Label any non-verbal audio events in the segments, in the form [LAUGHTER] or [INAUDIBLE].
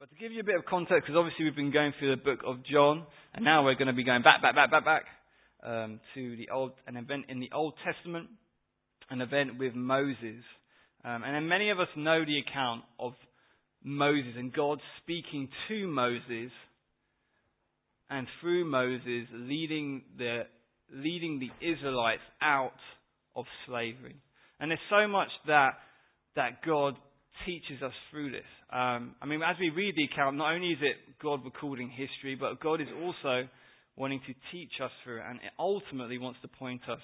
But to give you a bit of context, because obviously we've been going through the book of John, and now we're going to be going back, back, back, back, back um, to the old an event in the Old Testament, an event with Moses, um, and then many of us know the account of Moses and God speaking to Moses, and through Moses leading the leading the Israelites out of slavery. And there's so much that that God teaches us through this. Um, I mean, as we read the account, not only is it God recording history, but God is also wanting to teach us through it, and it ultimately wants to point us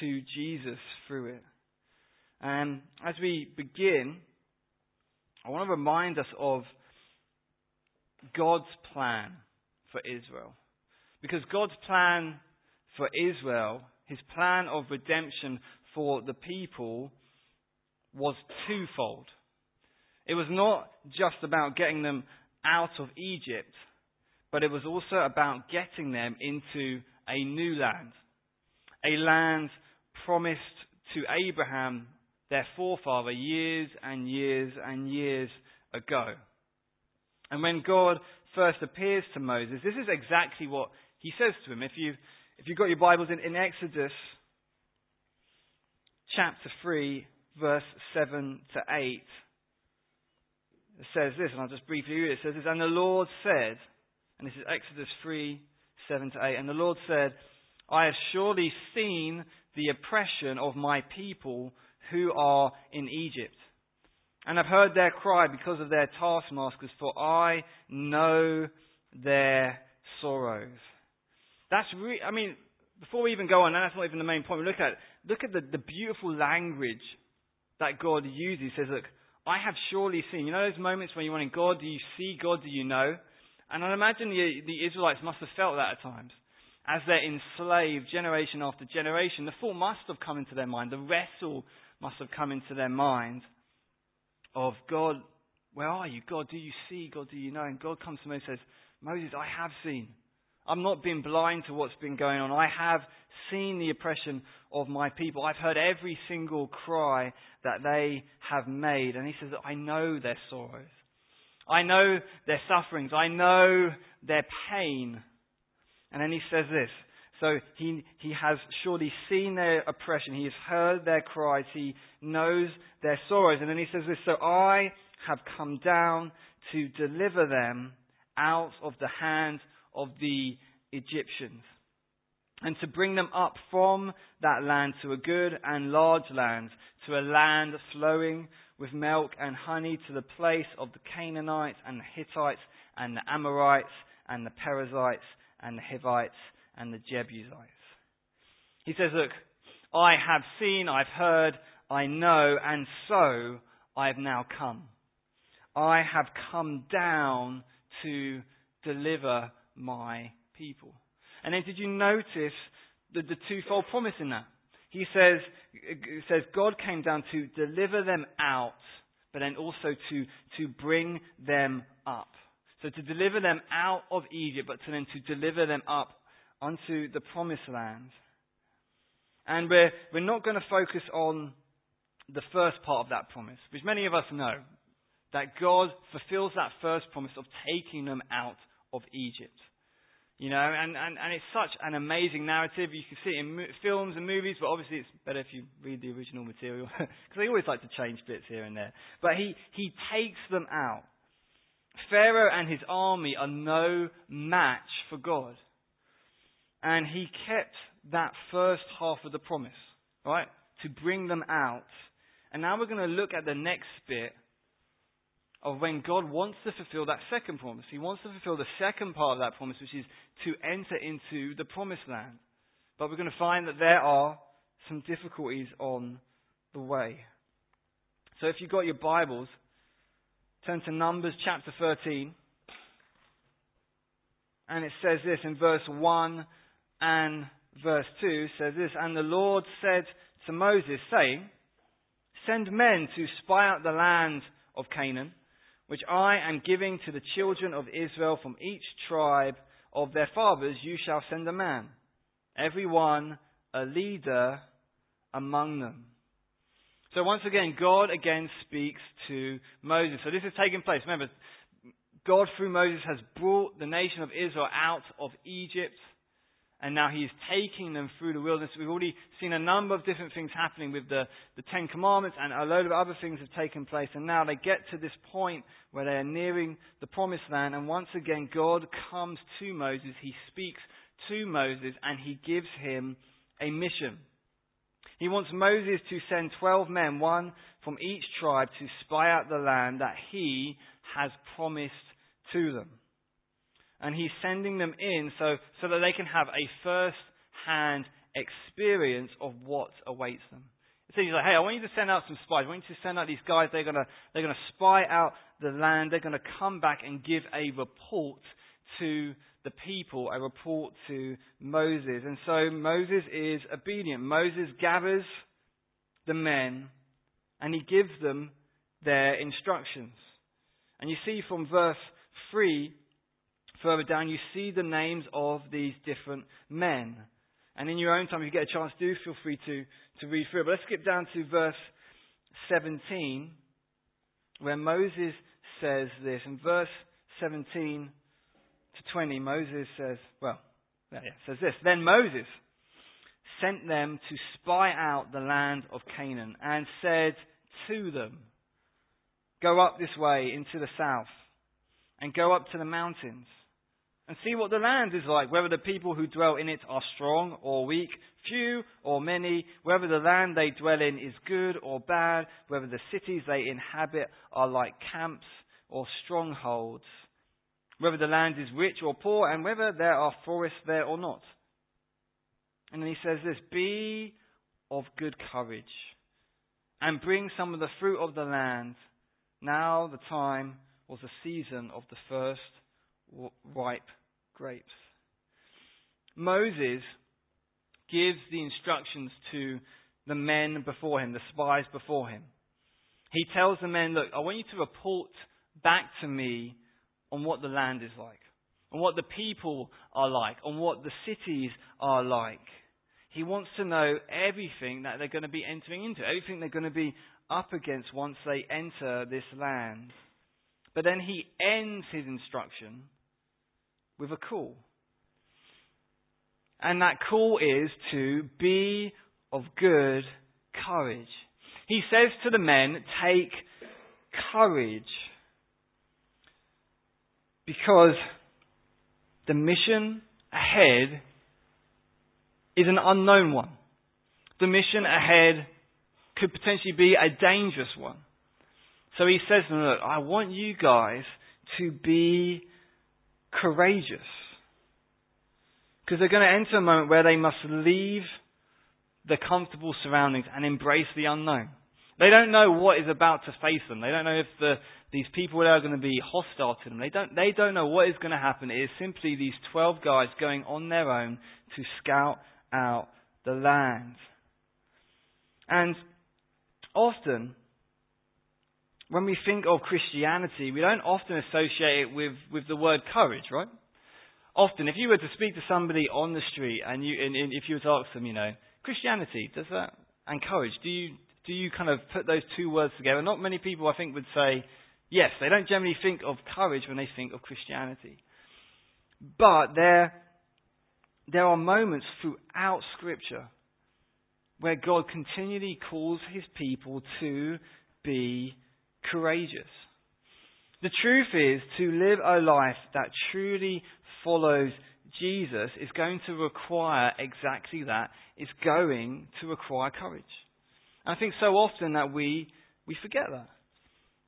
to Jesus through it. And as we begin, I want to remind us of God's plan for Israel. Because God's plan for Israel, his plan of redemption for the people, was twofold. It was not just about getting them out of Egypt, but it was also about getting them into a new land. A land promised to Abraham, their forefather, years and years and years ago. And when God first appears to Moses, this is exactly what he says to him. If, you, if you've got your Bibles in, in Exodus chapter 3, verse 7 to 8, it says this, and I'll just briefly read it. It says this, and the Lord said, and this is Exodus 3, 7 to 8, and the Lord said, I have surely seen the oppression of my people who are in Egypt. And I've heard their cry because of their taskmasters, for I know their sorrows. That's re- I mean, before we even go on, and that's not even the main point, we look at, look at the, the beautiful language that God uses. He says, look, I have surely seen. You know those moments when you're wondering, God, do you see? God, do you know? And I imagine the, the Israelites must have felt that at times. As they're enslaved generation after generation, the thought must have come into their mind. The wrestle must have come into their mind of God, where are you? God, do you see? God, do you know? And God comes to me and says, Moses, I have seen. I'm not being blind to what's been going on. I have seen the oppression of my people. I've heard every single cry that they have made. And he says, I know their sorrows. I know their sufferings. I know their pain. And then he says this. So he, he has surely seen their oppression. He has heard their cries. He knows their sorrows. And then he says this. So I have come down to deliver them out of the hand of the Egyptians and to bring them up from that land to a good and large land, to a land flowing with milk and honey, to the place of the Canaanites and the Hittites and the Amorites and the Perizzites and the Hivites and the Jebusites. He says, Look, I have seen, I've heard, I know, and so I have now come. I have come down to deliver my people. And then did you notice the, the twofold promise in that? He says, says God came down to deliver them out, but then also to, to bring them up. So to deliver them out of Egypt, but to then to deliver them up onto the promised land. And we're, we're not going to focus on the first part of that promise, which many of us know, that God fulfills that first promise of taking them out of Egypt. You know, and, and, and it's such an amazing narrative. You can see it in mo- films and movies, but obviously it's better if you read the original material, [LAUGHS] because they always like to change bits here and there. But he, he takes them out. Pharaoh and his army are no match for God. And he kept that first half of the promise, right? To bring them out. And now we're going to look at the next bit of when God wants to fulfill that second promise. He wants to fulfill the second part of that promise, which is to enter into the promised land. But we're going to find that there are some difficulties on the way. So if you've got your Bibles, turn to Numbers chapter 13. And it says this in verse 1 and verse 2 says this, And the Lord said to Moses, saying, Send men to spy out the land of Canaan which I am giving to the children of Israel from each tribe of their fathers, you shall send a man, every one a leader among them. So once again, God again speaks to Moses. So this is taking place. Remember, God, through Moses, has brought the nation of Israel out of Egypt and now he's taking them through the wilderness. We've already seen a number of different things happening with the, the Ten Commandments, and a load of other things have taken place. And now they get to this point where they are nearing the promised land, and once again, God comes to Moses. He speaks to Moses, and he gives him a mission. He wants Moses to send 12 men, one from each tribe, to spy out the land that he has promised to them and he's sending them in so, so that they can have a first hand experience of what awaits them. So he's like, hey, I want you to send out some spies. I want you to send out these guys. They're going to, they're to spy out the land. They're going to come back and give a report to the people, a report to Moses. And so Moses is obedient. Moses gathers the men and he gives them their instructions. And you see from verse 3 further down, you see the names of these different men. And in your own time, if you get a chance, do feel free to, to read through it. But let's skip down to verse 17, where Moses says this. In verse 17 to 20, Moses says, well, yeah, says this. Then Moses sent them to spy out the land of Canaan and said to them, Go up this way into the south and go up to the mountains and see what the land is like, whether the people who dwell in it are strong or weak, few or many, whether the land they dwell in is good or bad, whether the cities they inhabit are like camps or strongholds, whether the land is rich or poor, and whether there are forests there or not. And then he says this Be of good courage and bring some of the fruit of the land. Now the time was the season of the first ripe grapes. Moses gives the instructions to the men before him, the spies before him. He tells the men, Look, I want you to report back to me on what the land is like, on what the people are like, on what the cities are like. He wants to know everything that they're going to be entering into, everything they're going to be up against once they enter this land. But then he ends his instruction with a call. And that call is to be of good courage. He says to the men, take courage. Because the mission ahead is an unknown one. The mission ahead could potentially be a dangerous one. So he says to them, look, I want you guys to be courageous. Because they're going to enter a moment where they must leave the comfortable surroundings and embrace the unknown. They don't know what is about to face them. They don't know if the, these people are going to be hostile to them. They don't, they don't know what is going to happen. It is simply these 12 guys going on their own to scout out the land. And often, when we think of Christianity, we don't often associate it with, with the word courage, right? Often, if you were to speak to somebody on the street and, you, and, and if you were to ask them, you know, Christianity, does that, and courage, do you, do you kind of put those two words together? Not many people, I think, would say yes. They don't generally think of courage when they think of Christianity. But there, there are moments throughout Scripture where God continually calls his people to be courageous. The truth is, to live a life that truly follows Jesus is going to require exactly that. It's going to require courage. And I think so often that we, we forget that.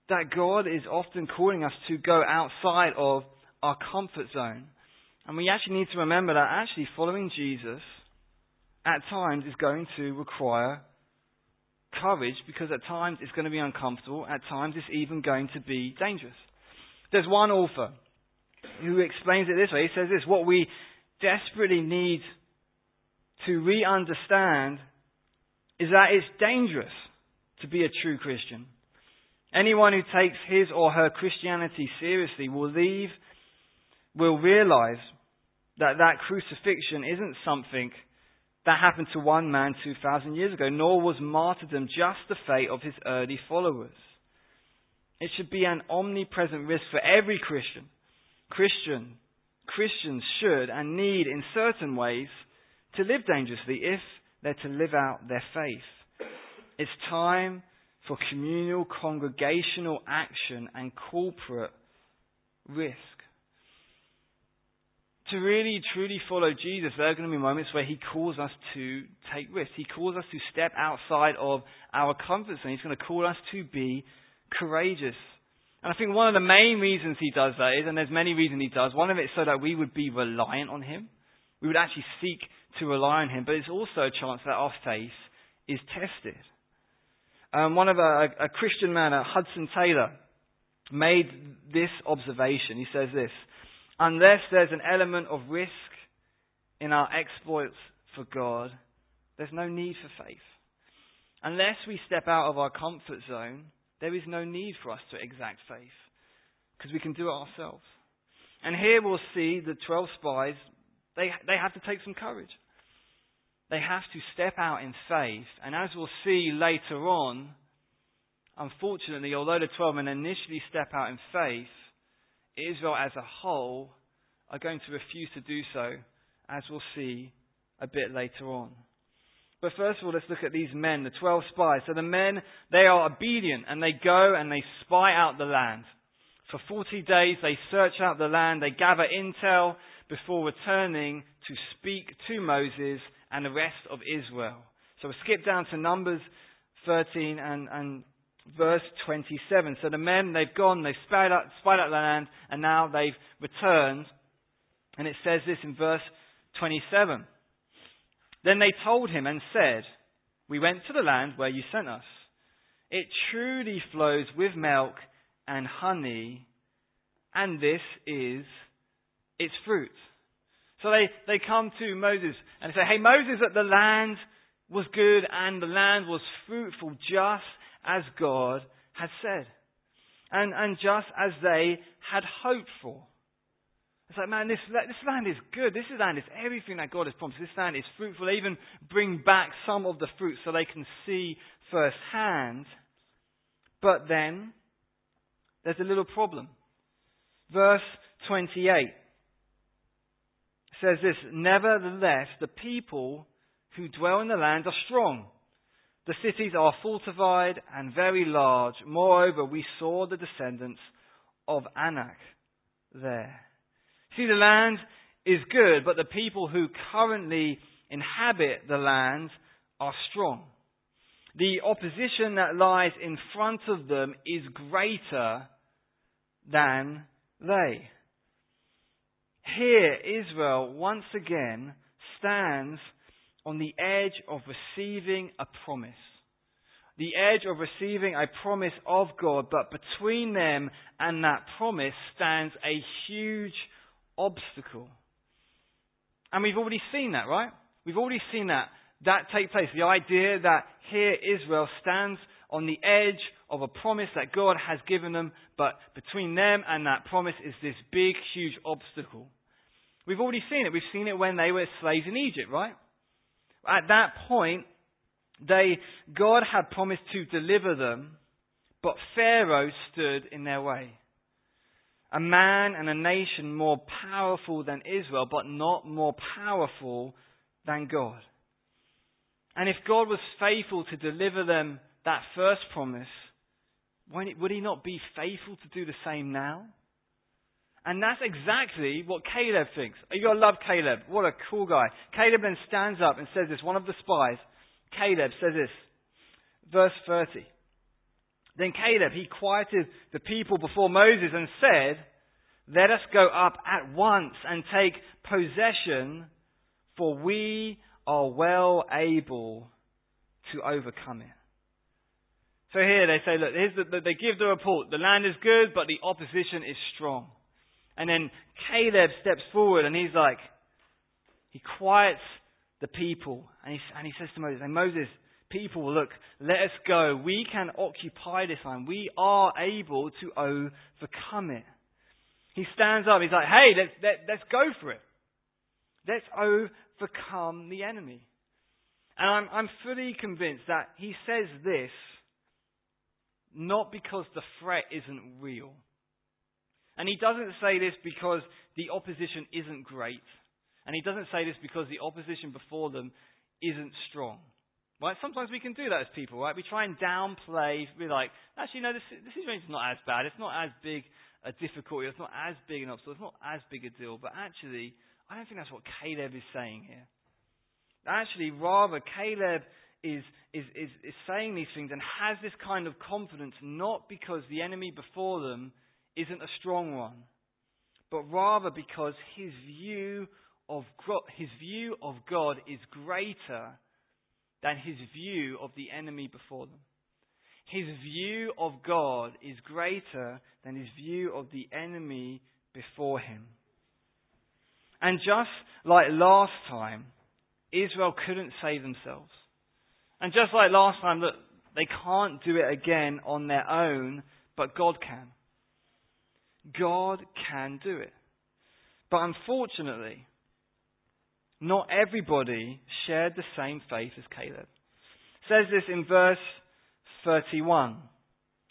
That God is often calling us to go outside of our comfort zone. And we actually need to remember that actually following Jesus at times is going to require courage because at times it's going to be uncomfortable, at times it's even going to be dangerous. There's one author who explains it this way. He says this what we desperately need to re understand is that it's dangerous to be a true Christian. Anyone who takes his or her Christianity seriously will leave, will realize that that crucifixion isn't something that happened to one man 2,000 years ago, nor was martyrdom just the fate of his early followers. It should be an omnipresent risk for every Christian. Christian, Christians should and need in certain ways to live dangerously if they're to live out their faith. It's time for communal, congregational action and corporate risk. To really, truly follow Jesus, there are going to be moments where He calls us to take risks. He calls us to step outside of our comfort zone. He's going to call us to be courageous. And I think one of the main reasons he does that is, and there's many reasons he does, one of it is so that we would be reliant on him. We would actually seek to rely on him, but it's also a chance that our faith is tested. Um, one of a, a Christian man, Hudson Taylor, made this observation. He says this Unless there's an element of risk in our exploits for God, there's no need for faith. Unless we step out of our comfort zone, there is no need for us to exact faith because we can do it ourselves. And here we'll see the 12 spies, they, they have to take some courage. They have to step out in faith. And as we'll see later on, unfortunately, although the 12 men initially step out in faith, Israel as a whole are going to refuse to do so, as we'll see a bit later on. But first of all, let's look at these men, the 12 spies. So the men, they are obedient and they go and they spy out the land. For 40 days, they search out the land, they gather intel before returning to speak to Moses and the rest of Israel. So we skip down to Numbers 13 and, and verse 27. So the men, they've gone, they've spied out, spied out the land, and now they've returned. And it says this in verse 27. Then they told him and said, We went to the land where you sent us. It truly flows with milk and honey, and this is its fruit. So they, they come to Moses and they say, Hey, Moses, that the land was good and the land was fruitful just as God had said. And, and just as they had hoped for. It's like, man, this, this land is good. This land is everything that God has promised. This land is fruitful. They even bring back some of the fruit so they can see firsthand. But then, there's a little problem. Verse 28 says this Nevertheless, the people who dwell in the land are strong. The cities are fortified and very large. Moreover, we saw the descendants of Anak there. See, the land is good, but the people who currently inhabit the land are strong. The opposition that lies in front of them is greater than they. Here, Israel once again stands on the edge of receiving a promise. The edge of receiving a promise of God, but between them and that promise stands a huge obstacle. And we've already seen that, right? We've already seen that. That take place. The idea that here Israel stands on the edge of a promise that God has given them, but between them and that promise is this big, huge obstacle. We've already seen it. We've seen it when they were slaves in Egypt, right? At that point, they, God had promised to deliver them, but Pharaoh stood in their way a man and a nation more powerful than Israel, but not more powerful than God. And if God was faithful to deliver them that first promise, would he not be faithful to do the same now? And that's exactly what Caleb thinks. You gotta love Caleb. What a cool guy. Caleb then stands up and says this, one of the spies, Caleb says this, verse 30. Then Caleb, he quieted the people before Moses and said, Let us go up at once and take possession, for we are well able to overcome it. So here they say, look, the, they give the report. The land is good, but the opposition is strong. And then Caleb steps forward and he's like, he quiets the people and he, and he says to Moses, Moses, people, look, let us go. We can occupy this land. We are able to overcome it. He stands up. He's like, hey, let's, let, let's go for it. Let's overcome the enemy. And I'm, I'm fully convinced that he says this not because the threat isn't real. And he doesn't say this because the opposition isn't great. And he doesn't say this because the opposition before them isn't strong. Right? Sometimes we can do that as people, right? We try and downplay, we're like, actually, no, this, this situation's not as bad. It's not as big a difficulty. It's not as big an obstacle. It's not as big a deal. But actually, I don't think that's what Caleb is saying here. Actually, rather, Caleb is, is, is, is saying these things and has this kind of confidence not because the enemy before them isn't a strong one, but rather because his view of, his view of God is greater than his view of the enemy before them. His view of God is greater than his view of the enemy before him. And just like last time, Israel couldn't save themselves. And just like last time, that they can't do it again on their own, but God can. God can do it. But unfortunately, not everybody shared the same faith as Caleb. It says this in verse 31.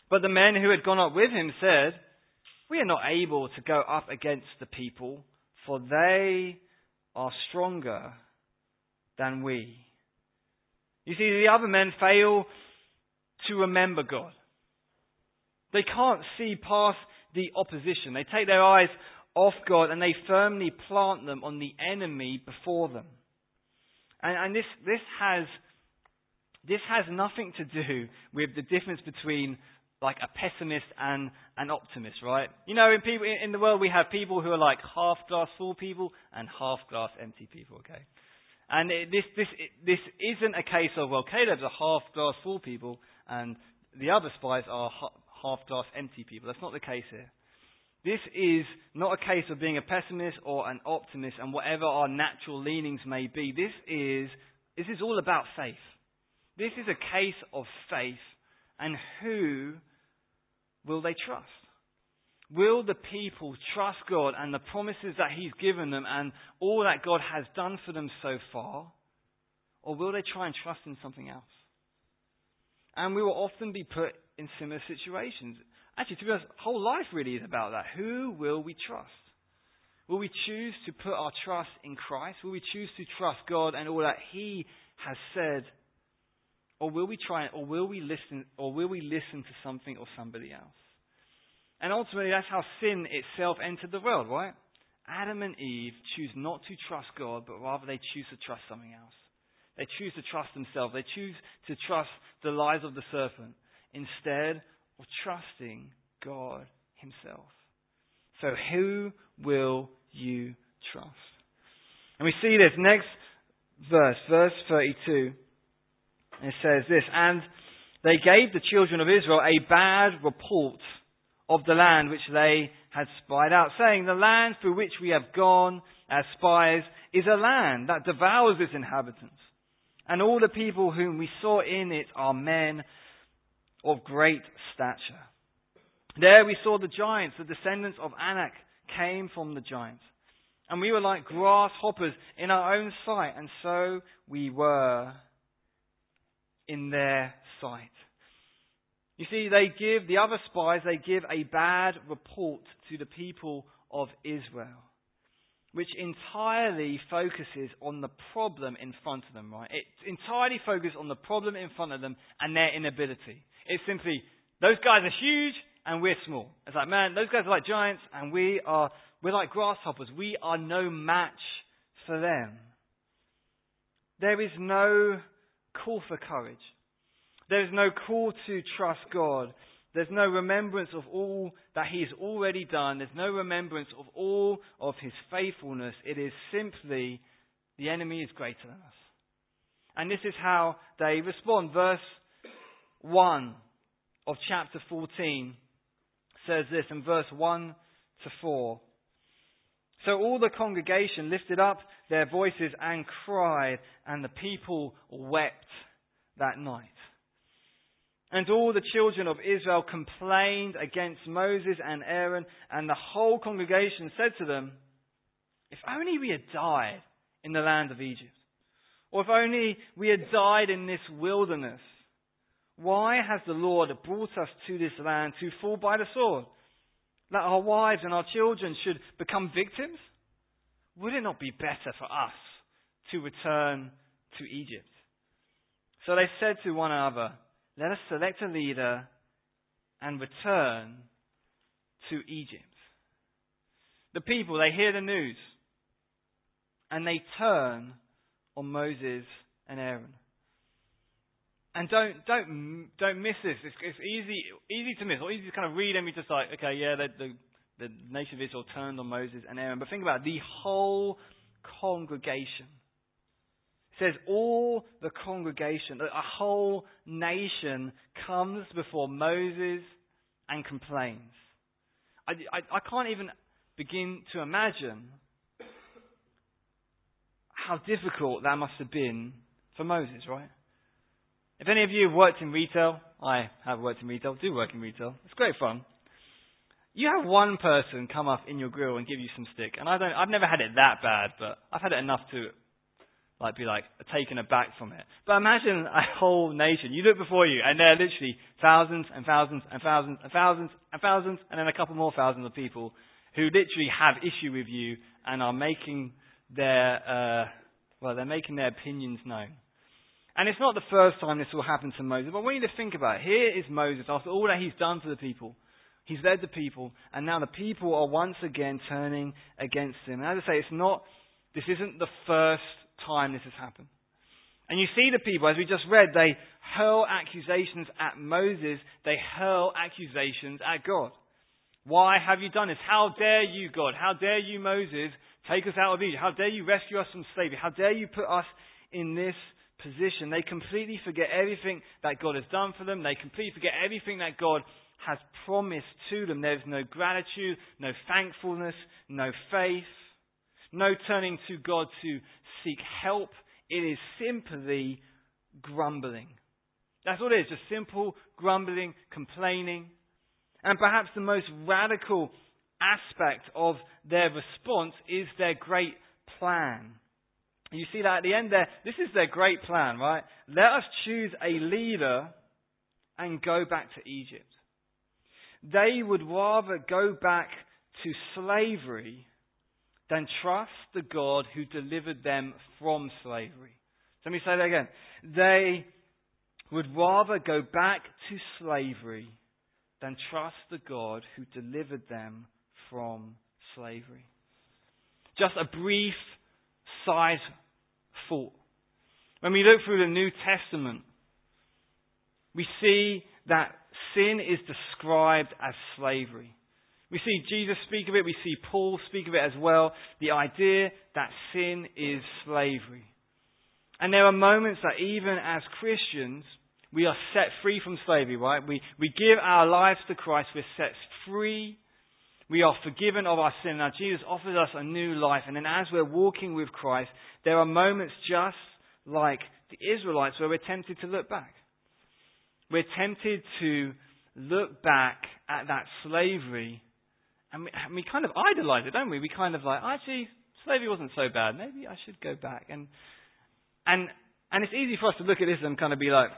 But the men who had gone up with him said, We are not able to go up against the people, for they are stronger than we. You see, the other men fail to remember God. They can't see past the opposition. They take their eyes off God and they firmly plant them on the enemy before them. And, and this, this, has, this has nothing to do with the difference between like a pessimist and an optimist, right? You know, in people in the world we have people who are like half glass full people and half glass empty people, okay? And it, this this this isn't a case of well, Caleb's a half glass full people and the other spies are half glass empty people. That's not the case here. This is not a case of being a pessimist or an optimist and whatever our natural leanings may be. This is, this is all about faith. This is a case of faith and who will they trust? Will the people trust God and the promises that He's given them and all that God has done for them so far? Or will they try and trust in something else? And we will often be put in similar situations. Actually, to be honest, whole life really is about that. Who will we trust? Will we choose to put our trust in Christ? Will we choose to trust God and all that He has said? Or will we try or will we listen or will we listen to something or somebody else? And ultimately that's how sin itself entered the world, right? Adam and Eve choose not to trust God, but rather they choose to trust something else. They choose to trust themselves. They choose to trust the lies of the serpent instead of trusting God Himself. So, who will you trust? And we see this next verse, verse 32. It says this, and they gave the children of Israel a bad report of the land which they had spied out, saying, The land through which we have gone as spies is a land that devours its inhabitants. And all the people whom we saw in it are men of great stature. There we saw the giants, the descendants of Anak came from the giants. And we were like grasshoppers in our own sight, and so we were in their sight. You see, they give, the other spies, they give a bad report to the people of Israel, which entirely focuses on the problem in front of them, right? It entirely focuses on the problem in front of them and their inability. It's simply, those guys are huge and we're small. It's like, man, those guys are like giants and we are, we're like grasshoppers. We are no match for them. There is no call for courage. There is no call to trust God. There's no remembrance of all that He has already done. There's no remembrance of all of His faithfulness. It is simply the enemy is greater than us. And this is how they respond. Verse 1 of chapter 14 says this in verse 1 to 4. So all the congregation lifted up their voices and cried, and the people wept that night. And all the children of Israel complained against Moses and Aaron, and the whole congregation said to them, If only we had died in the land of Egypt, or if only we had died in this wilderness. Why has the Lord brought us to this land to fall by the sword? That our wives and our children should become victims? Would it not be better for us to return to Egypt? So they said to one another, Let us select a leader and return to Egypt. The people, they hear the news and they turn on Moses and Aaron. And don't don't don't miss this. It's, it's easy easy to miss, or easy to kind of read and be just like, okay, yeah, the, the the nation of Israel turned on Moses and Aaron. But think about it, the whole congregation. It says all the congregation, a whole nation comes before Moses and complains. I, I, I can't even begin to imagine how difficult that must have been for Moses, right? If any of you have worked in retail, I have worked in retail, do work in retail. It's great fun. You have one person come up in your grill and give you some stick, and I don't. I've never had it that bad, but I've had it enough to, like, be like taken aback from it. But imagine a whole nation. You look before you, and there are literally thousands and thousands and thousands and thousands and thousands, and then a couple more thousands of people who literally have issue with you and are making their, uh, well, they're making their opinions known. And it's not the first time this will happen to Moses, but I want you to think about it. Here is Moses, after all that he's done for the people. He's led the people, and now the people are once again turning against him. And as I say, it's not, this isn't the first time this has happened. And you see the people, as we just read, they hurl accusations at Moses, they hurl accusations at God. Why have you done this? How dare you, God? How dare you, Moses, take us out of Egypt? How dare you rescue us from slavery? How dare you put us in this position? They completely forget everything that God has done for them. They completely forget everything that God has promised to them. There's no gratitude, no thankfulness, no faith, no turning to God to seek help. It is simply grumbling. That's all it is, just simple grumbling, complaining. And perhaps the most radical aspect of their response is their great plan. You see that at the end there, this is their great plan, right? Let us choose a leader and go back to Egypt. They would rather go back to slavery than trust the God who delivered them from slavery. Let me say that again. They would rather go back to slavery than trust the God who delivered them from slavery. Just a brief side thought. When we look through the New Testament, we see that sin is described as slavery. We see Jesus speak of it, we see Paul speak of it as well. The idea that sin is slavery. And there are moments that even as Christians, we are set free from slavery, right? We, we give our lives to Christ, we're set free, we are forgiven of our sin. Now, Jesus offers us a new life, and then as we're walking with Christ, there are moments just like the Israelites where we're tempted to look back. We're tempted to look back at that slavery, and we, and we kind of idolize it, don't we? We kind of like, actually, slavery wasn't so bad. Maybe I should go back. And, and, and it's easy for us to look at this and kind of be like,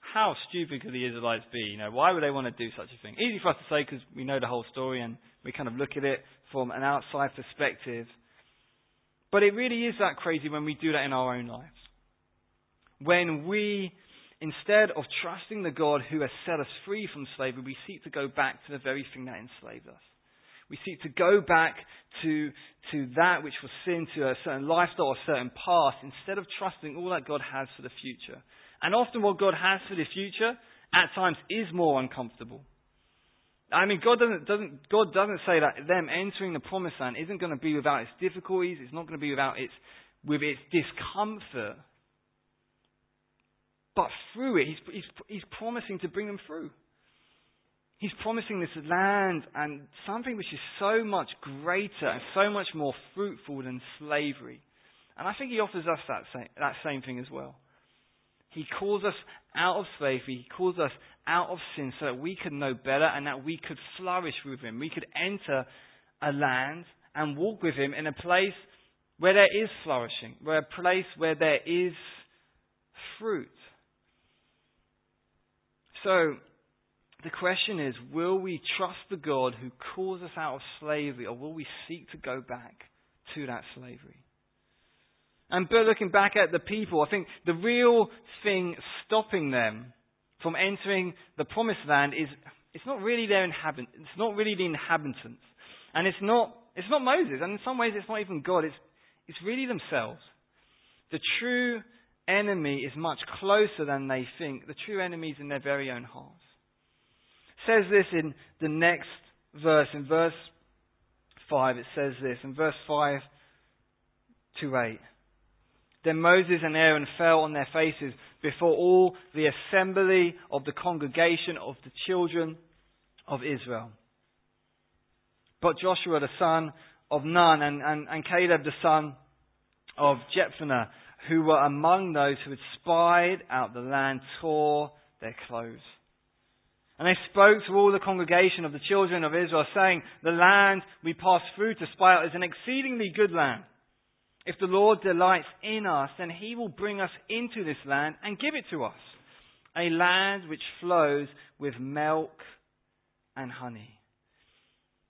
how stupid could the Israelites be? You know, why would they want to do such a thing? Easy for us to say because we know the whole story and we kind of look at it from an outside perspective. But it really is that crazy when we do that in our own lives. When we, instead of trusting the God who has set us free from slavery, we seek to go back to the very thing that enslaved us. We seek to go back to, to that which was sin, to a certain lifestyle, a certain past, instead of trusting all that God has for the future. And often what God has for the future at times is more uncomfortable. I mean, God doesn't, doesn't, God doesn't say that them entering the promised land isn't going to be without its difficulties, it's not going to be without its, with its discomfort. But through it, he's, he's, he's promising to bring them through. He's promising this land and something which is so much greater and so much more fruitful than slavery. And I think he offers us that same, that same thing as well. He calls us out of slavery. He calls us out of sin so that we could know better and that we could flourish with Him. We could enter a land and walk with Him in a place where there is flourishing, where a place where there is fruit. So, the question is will we trust the God who calls us out of slavery, or will we seek to go back to that slavery? And but looking back at the people, I think the real thing stopping them from entering the promised land is it's not really their inhabit it's not really the inhabitants. And it's not it's not Moses, and in some ways it's not even God, it's it's really themselves. The true enemy is much closer than they think. The true enemy is in their very own hearts. Says this in the next verse, in verse 5, it says this, in verse 5 to 8. Then Moses and Aaron fell on their faces before all the assembly of the congregation of the children of Israel. But Joshua the son of Nun and, and, and Caleb the son of Jephunneh, who were among those who had spied out the land, tore their clothes. And they spoke to all the congregation of the children of Israel, saying, The land we passed through to spy out is an exceedingly good land. If the Lord delights in us, then he will bring us into this land and give it to us, a land which flows with milk and honey.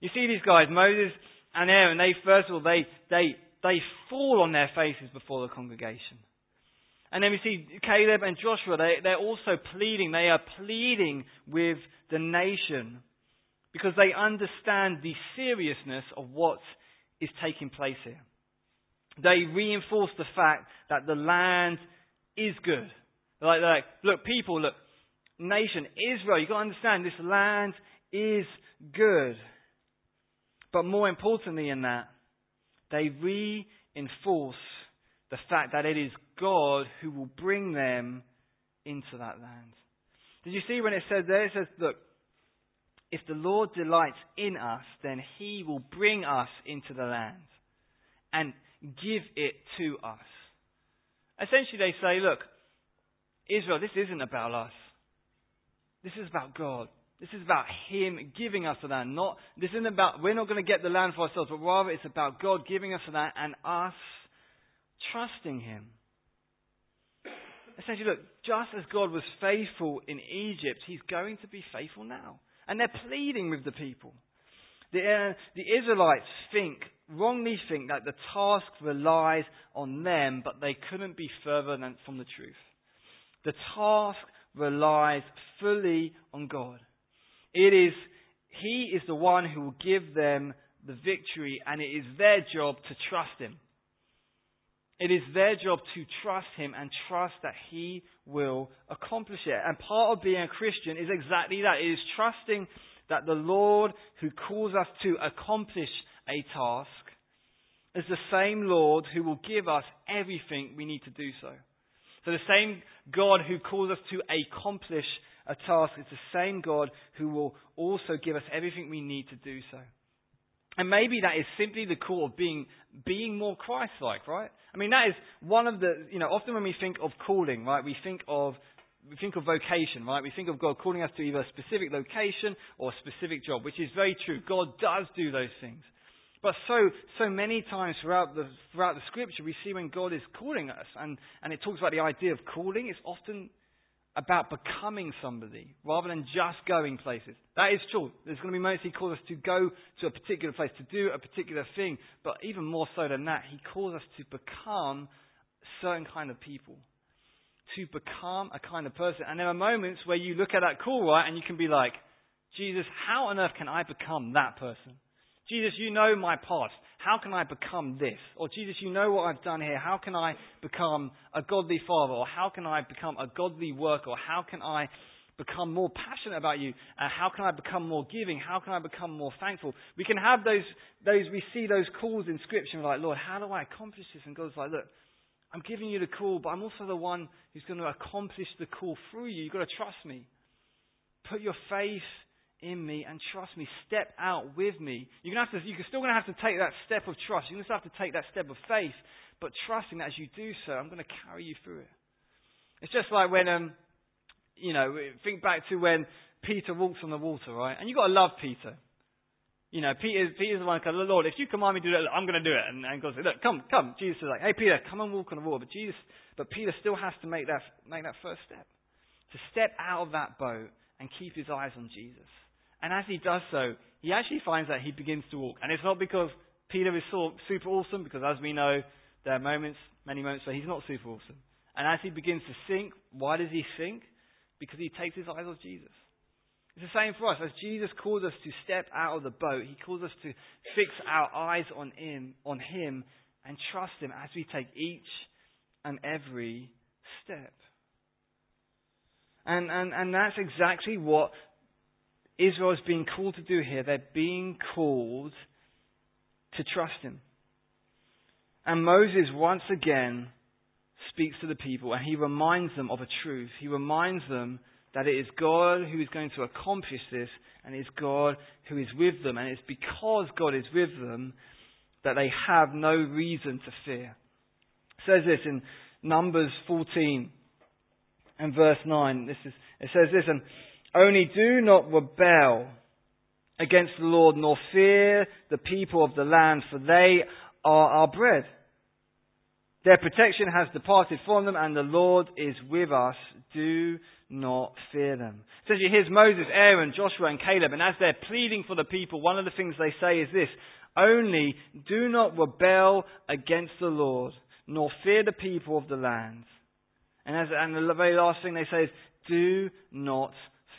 You see these guys, Moses and Aaron, they first of all, they, they, they fall on their faces before the congregation. And then we see Caleb and Joshua, they, they're also pleading, they are pleading with the nation because they understand the seriousness of what is taking place here they reinforce the fact that the land is good. Like, like, look, people, look, nation, Israel, you've got to understand this land is good. But more importantly in that, they reinforce the fact that it is God who will bring them into that land. Did you see when it says there? It says, look, if the Lord delights in us, then he will bring us into the land. And give it to us. Essentially, they say, look, Israel, this isn't about us. This is about God. This is about Him giving us the land. Not, this isn't about, we're not going to get the land for ourselves, but rather it's about God giving us the land and us trusting Him. Essentially, look, just as God was faithful in Egypt, He's going to be faithful now. And they're pleading with the people. The, uh, the Israelites think wrongly think that the task relies on them, but they couldn't be further than, from the truth. The task relies fully on God. It is, He is the one who will give them the victory, and it is their job to trust Him. It is their job to trust Him and trust that He will accomplish it. And part of being a Christian is exactly that. It is trusting that the Lord who calls us to accomplish a task is the same Lord who will give us everything we need to do so. So the same God who calls us to accomplish a task is the same God who will also give us everything we need to do so. And maybe that is simply the call of being, being more Christ-like, right? I mean, that is one of the, you know, often when we think of calling, right, we think of, we think of vocation, right? We think of God calling us to either a specific location or a specific job, which is very true. God does do those things. But so, so many times throughout the, throughout the scripture, we see when God is calling us, and, and it talks about the idea of calling, it's often about becoming somebody rather than just going places. That is true. There's going to be moments He calls us to go to a particular place, to do a particular thing, but even more so than that, He calls us to become certain kind of people. To become a kind of person. And there are moments where you look at that call, right, and you can be like, Jesus, how on earth can I become that person? Jesus, you know my past. How can I become this? Or Jesus, you know what I've done here. How can I become a godly father? Or how can I become a godly worker? Or how can I become more passionate about you? Uh, how can I become more giving? How can I become more thankful? We can have those, those, we see those calls in scripture we're like, Lord, how do I accomplish this? And God's like, look, I'm giving you the call, but I'm also the one who's going to accomplish the call through you. You've got to trust me. Put your faith in me and trust me. Step out with me. You're, gonna have to, you're still going to have to take that step of trust. You're going to have to take that step of faith, but trusting that as you do so, I'm going to carry you through it. It's just like when, um, you know, think back to when Peter walks on the water, right? And you've got to love Peter. You know, Peter, Peter's the one who goes, Lord, if you command me to do it, I'm going to do it. And, and God says, look, come, come. Jesus is like, hey, Peter, come and walk on the water. But Jesus, but Peter still has to make that, make that first step. To step out of that boat and keep his eyes on Jesus. And as he does so, he actually finds that he begins to walk. And it's not because Peter is super awesome, because as we know, there are moments, many moments where he's not super awesome. And as he begins to sink, why does he sink? Because he takes his eyes off Jesus. It's the same for us. As Jesus calls us to step out of the boat, he calls us to fix our eyes on him, on him and trust him as we take each and every step. And, and, and that's exactly what Israel is being called to do here. They're being called to trust him. And Moses once again speaks to the people and he reminds them of a truth. He reminds them that it is God who is going to accomplish this and it's God who is with them. And it's because God is with them that they have no reason to fear. It says this in Numbers 14 and verse 9. This is, it says this, and only do not rebel against the Lord, nor fear the people of the land, for they are our bread. Their protection has departed from them, and the Lord is with us. Do not fear them. So you here's Moses, Aaron, Joshua, and Caleb, and as they're pleading for the people, one of the things they say is this only do not rebel against the Lord, nor fear the people of the land. And, as, and the very last thing they say is, do not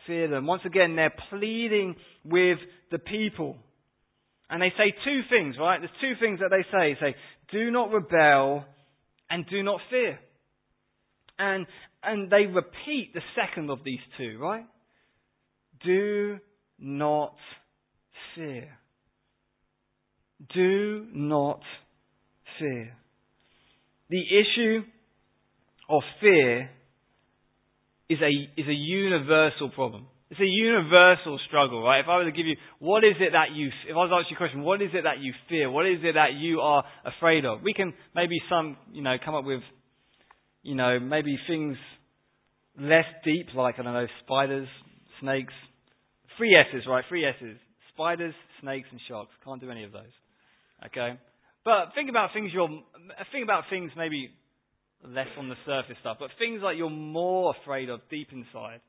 fear them. Once again, they're pleading with the people. And they say two things, right? There's two things that they say. They say, do not rebel and do not fear. And, and they repeat the second of these two, right? Do not fear. Do not fear. The issue of fear is a, is a universal problem. It's a universal struggle, right? If I were to give you, what is it that you, if I was to ask you a question, what is it that you fear? What is it that you are afraid of? We can maybe some, you know, come up with, you know, maybe things less deep, like, I don't know, spiders, snakes. Three S's, right? Three S's. Spiders, snakes, and sharks. Can't do any of those. Okay? But think about things you're, think about things maybe less on the surface stuff, but things like you're more afraid of deep inside.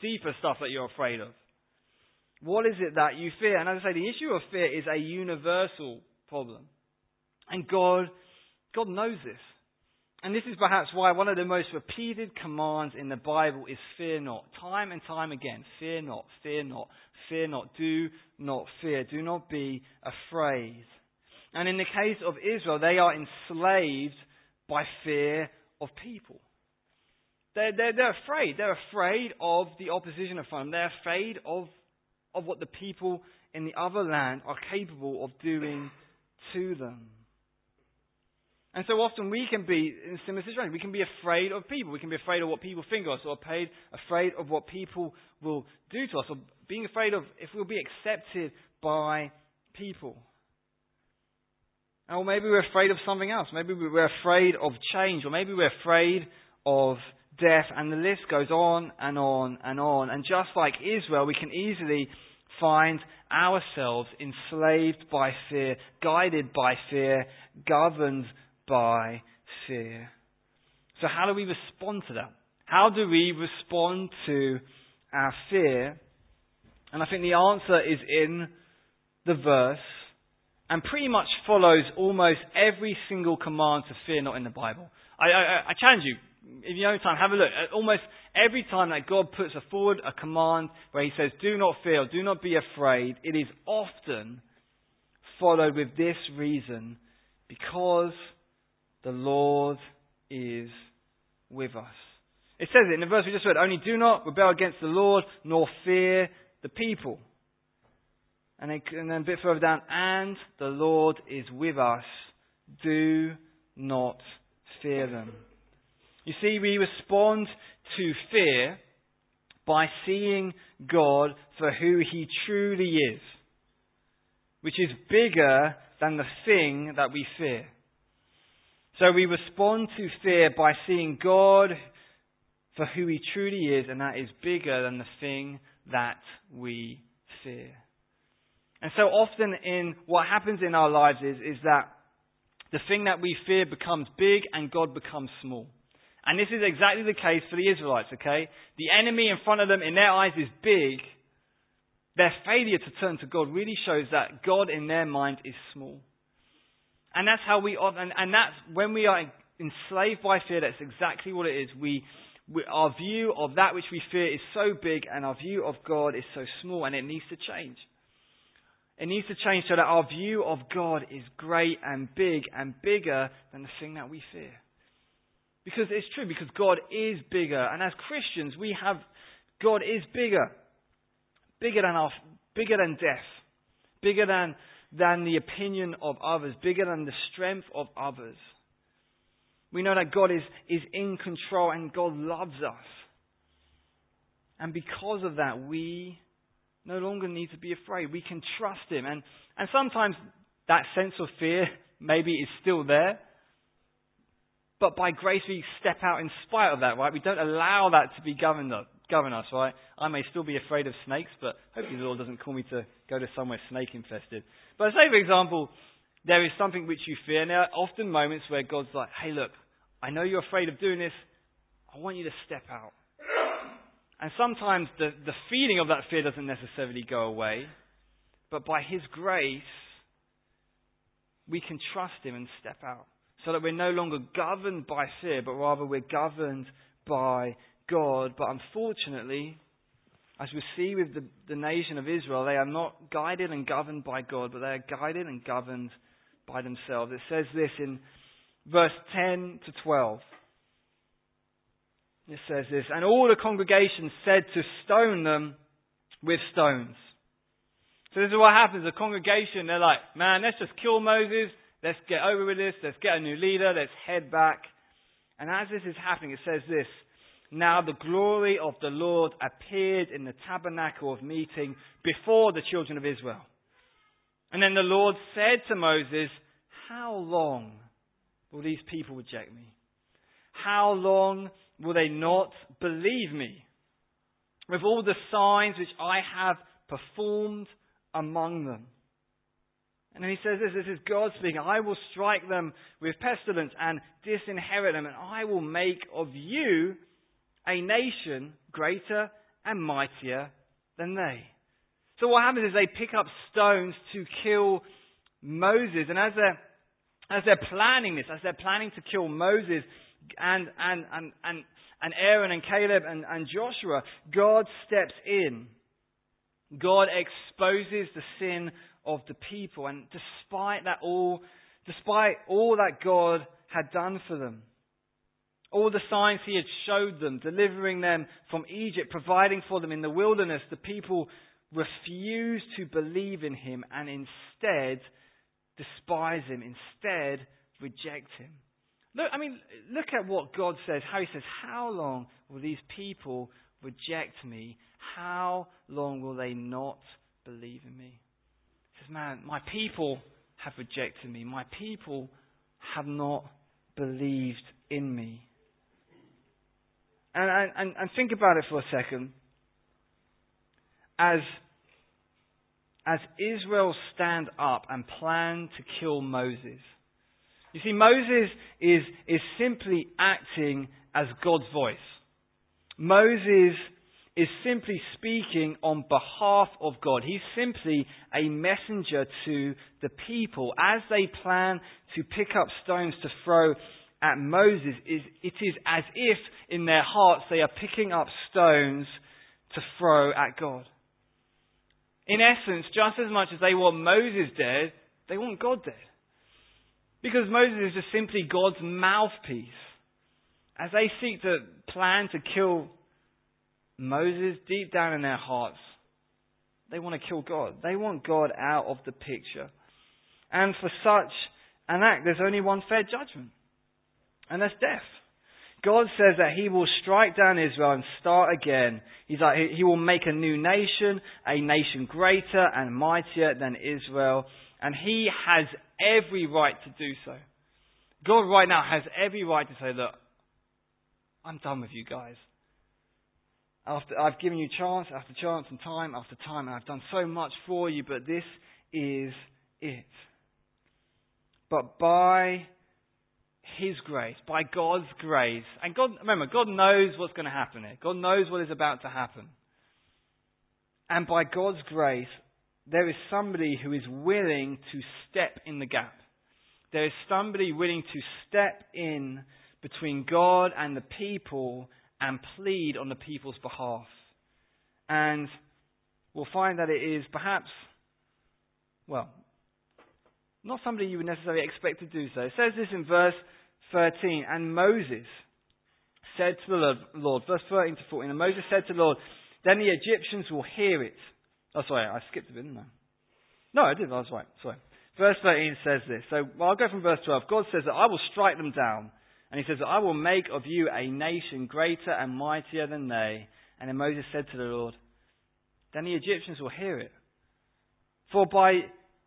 Deeper stuff that you're afraid of. What is it that you fear? And as I say, the issue of fear is a universal problem. And God, God knows this. And this is perhaps why one of the most repeated commands in the Bible is fear not. Time and time again. Fear not, fear not, fear not. Do not fear. Do not be afraid. And in the case of Israel, they are enslaved by fear of people. They're, they're, they're afraid. They're afraid of the opposition of them. They're afraid of, of what the people in the other land are capable of doing to them. And so often we can be in similar situations. We can be afraid of people. We can be afraid of what people think of us, or afraid, afraid of what people will do to us, or being afraid of if we'll be accepted by people. Or maybe we're afraid of something else. Maybe we're afraid of change, or maybe we're afraid of death, and the list goes on and on and on. And just like Israel, we can easily find ourselves enslaved by fear, guided by fear, governed by fear. So, how do we respond to that? How do we respond to our fear? And I think the answer is in the verse and pretty much follows almost every single command to fear not in the Bible. I, I, I challenge you, if you have time, have a look. At almost every time that God puts forward a command where He says, do not fear, do not be afraid, it is often followed with this reason because the Lord is with us. It says it in the verse we just read, only do not rebel against the Lord nor fear the people. And then, and then a bit further down, and the Lord is with us. Do not fear them. You see, we respond to fear by seeing God for who He truly is, which is bigger than the thing that we fear. So we respond to fear by seeing God for who He truly is, and that is bigger than the thing that we fear. And so often in what happens in our lives is, is that the thing that we fear becomes big and God becomes small. And this is exactly the case for the Israelites, okay? The enemy in front of them, in their eyes, is big. Their failure to turn to God really shows that God in their mind is small. And that's how we, and, and that's when we are enslaved by fear, that's exactly what it is. We, we, our view of that which we fear is so big, and our view of God is so small, and it needs to change. It needs to change so that our view of God is great and big and bigger than the thing that we fear. Because it's true, because God is bigger. And as Christians, we have, God is bigger. Bigger than our, bigger than death. Bigger than, than the opinion of others. Bigger than the strength of others. We know that God is, is in control and God loves us. And because of that, we no longer need to be afraid. We can trust Him. And, and sometimes that sense of fear maybe is still there. But by grace, we step out in spite of that, right? We don't allow that to be governed, govern us, right? I may still be afraid of snakes, but hopefully the Lord doesn't call me to go to somewhere snake infested. But say, for example, there is something which you fear. Are often moments where God's like, hey, look, I know you're afraid of doing this. I want you to step out. And sometimes the, the feeling of that fear doesn't necessarily go away. But by His grace, we can trust Him and step out so that we're no longer governed by fear, but rather we're governed by God. But unfortunately, as we see with the, the nation of Israel, they are not guided and governed by God, but they are guided and governed by themselves. It says this in verse 10 to 12. It says this, and all the congregation said to stone them with stones. So this is what happens. The congregation, they're like, man, let's just kill Moses. Let's get over with this. Let's get a new leader. Let's head back. And as this is happening, it says this Now the glory of the Lord appeared in the tabernacle of meeting before the children of Israel. And then the Lord said to Moses, How long will these people reject me? How long will they not believe me? With all the signs which I have performed among them. And then he says this, this is God speaking, I will strike them with pestilence and disinherit them, and I will make of you a nation greater and mightier than they. So what happens is they pick up stones to kill Moses, and as they're, as they're planning this, as they're planning to kill Moses and, and, and, and, and Aaron and Caleb and, and Joshua, God steps in. God exposes the sin of the people. And despite that all, despite all that God had done for them, all the signs he had showed them, delivering them from Egypt, providing for them in the wilderness, the people refused to believe in him and instead despise him, instead reject him. Look, I mean, look at what God says, how he says, How long will these people reject me? How long will they not believe in me? He says, Man, my people have rejected me. My people have not believed in me. And, and, and think about it for a second. As, as Israel stand up and plan to kill Moses, you see, Moses is, is simply acting as God's voice. Moses is simply speaking on behalf of God. He's simply a messenger to the people. As they plan to pick up stones to throw at Moses, it is as if in their hearts they are picking up stones to throw at God. In essence, just as much as they want Moses dead, they want God dead. Because Moses is just simply God's mouthpiece. As they seek to plan to kill Moses, deep down in their hearts, they want to kill God. They want God out of the picture. And for such an act, there's only one fair judgment, and that's death. God says that He will strike down Israel and start again. He's like, He will make a new nation, a nation greater and mightier than Israel, and He has every right to do so. God right now has every right to say, look, I'm done with you guys. After I've given you chance after chance and time after time, and I've done so much for you, but this is it. But by His grace, by God's grace. And God, remember, God knows what's going to happen here. God knows what is about to happen. And by God's grace, there is somebody who is willing to step in the gap. There is somebody willing to step in between God and the people and plead on the people's behalf. And we'll find that it is perhaps, well, not somebody you would necessarily expect to do so. It says this in verse 13. And Moses said to the Lord, verse 13 to 14, and Moses said to the Lord, Then the Egyptians will hear it. Oh, sorry, I skipped a bit, didn't I? No, I did. I was right. Sorry. Verse 13 says this. So well, I'll go from verse 12. God says that I will strike them down. And he says that I will make of you a nation greater and mightier than they. And then Moses said to the Lord, Then the Egyptians will hear it. For by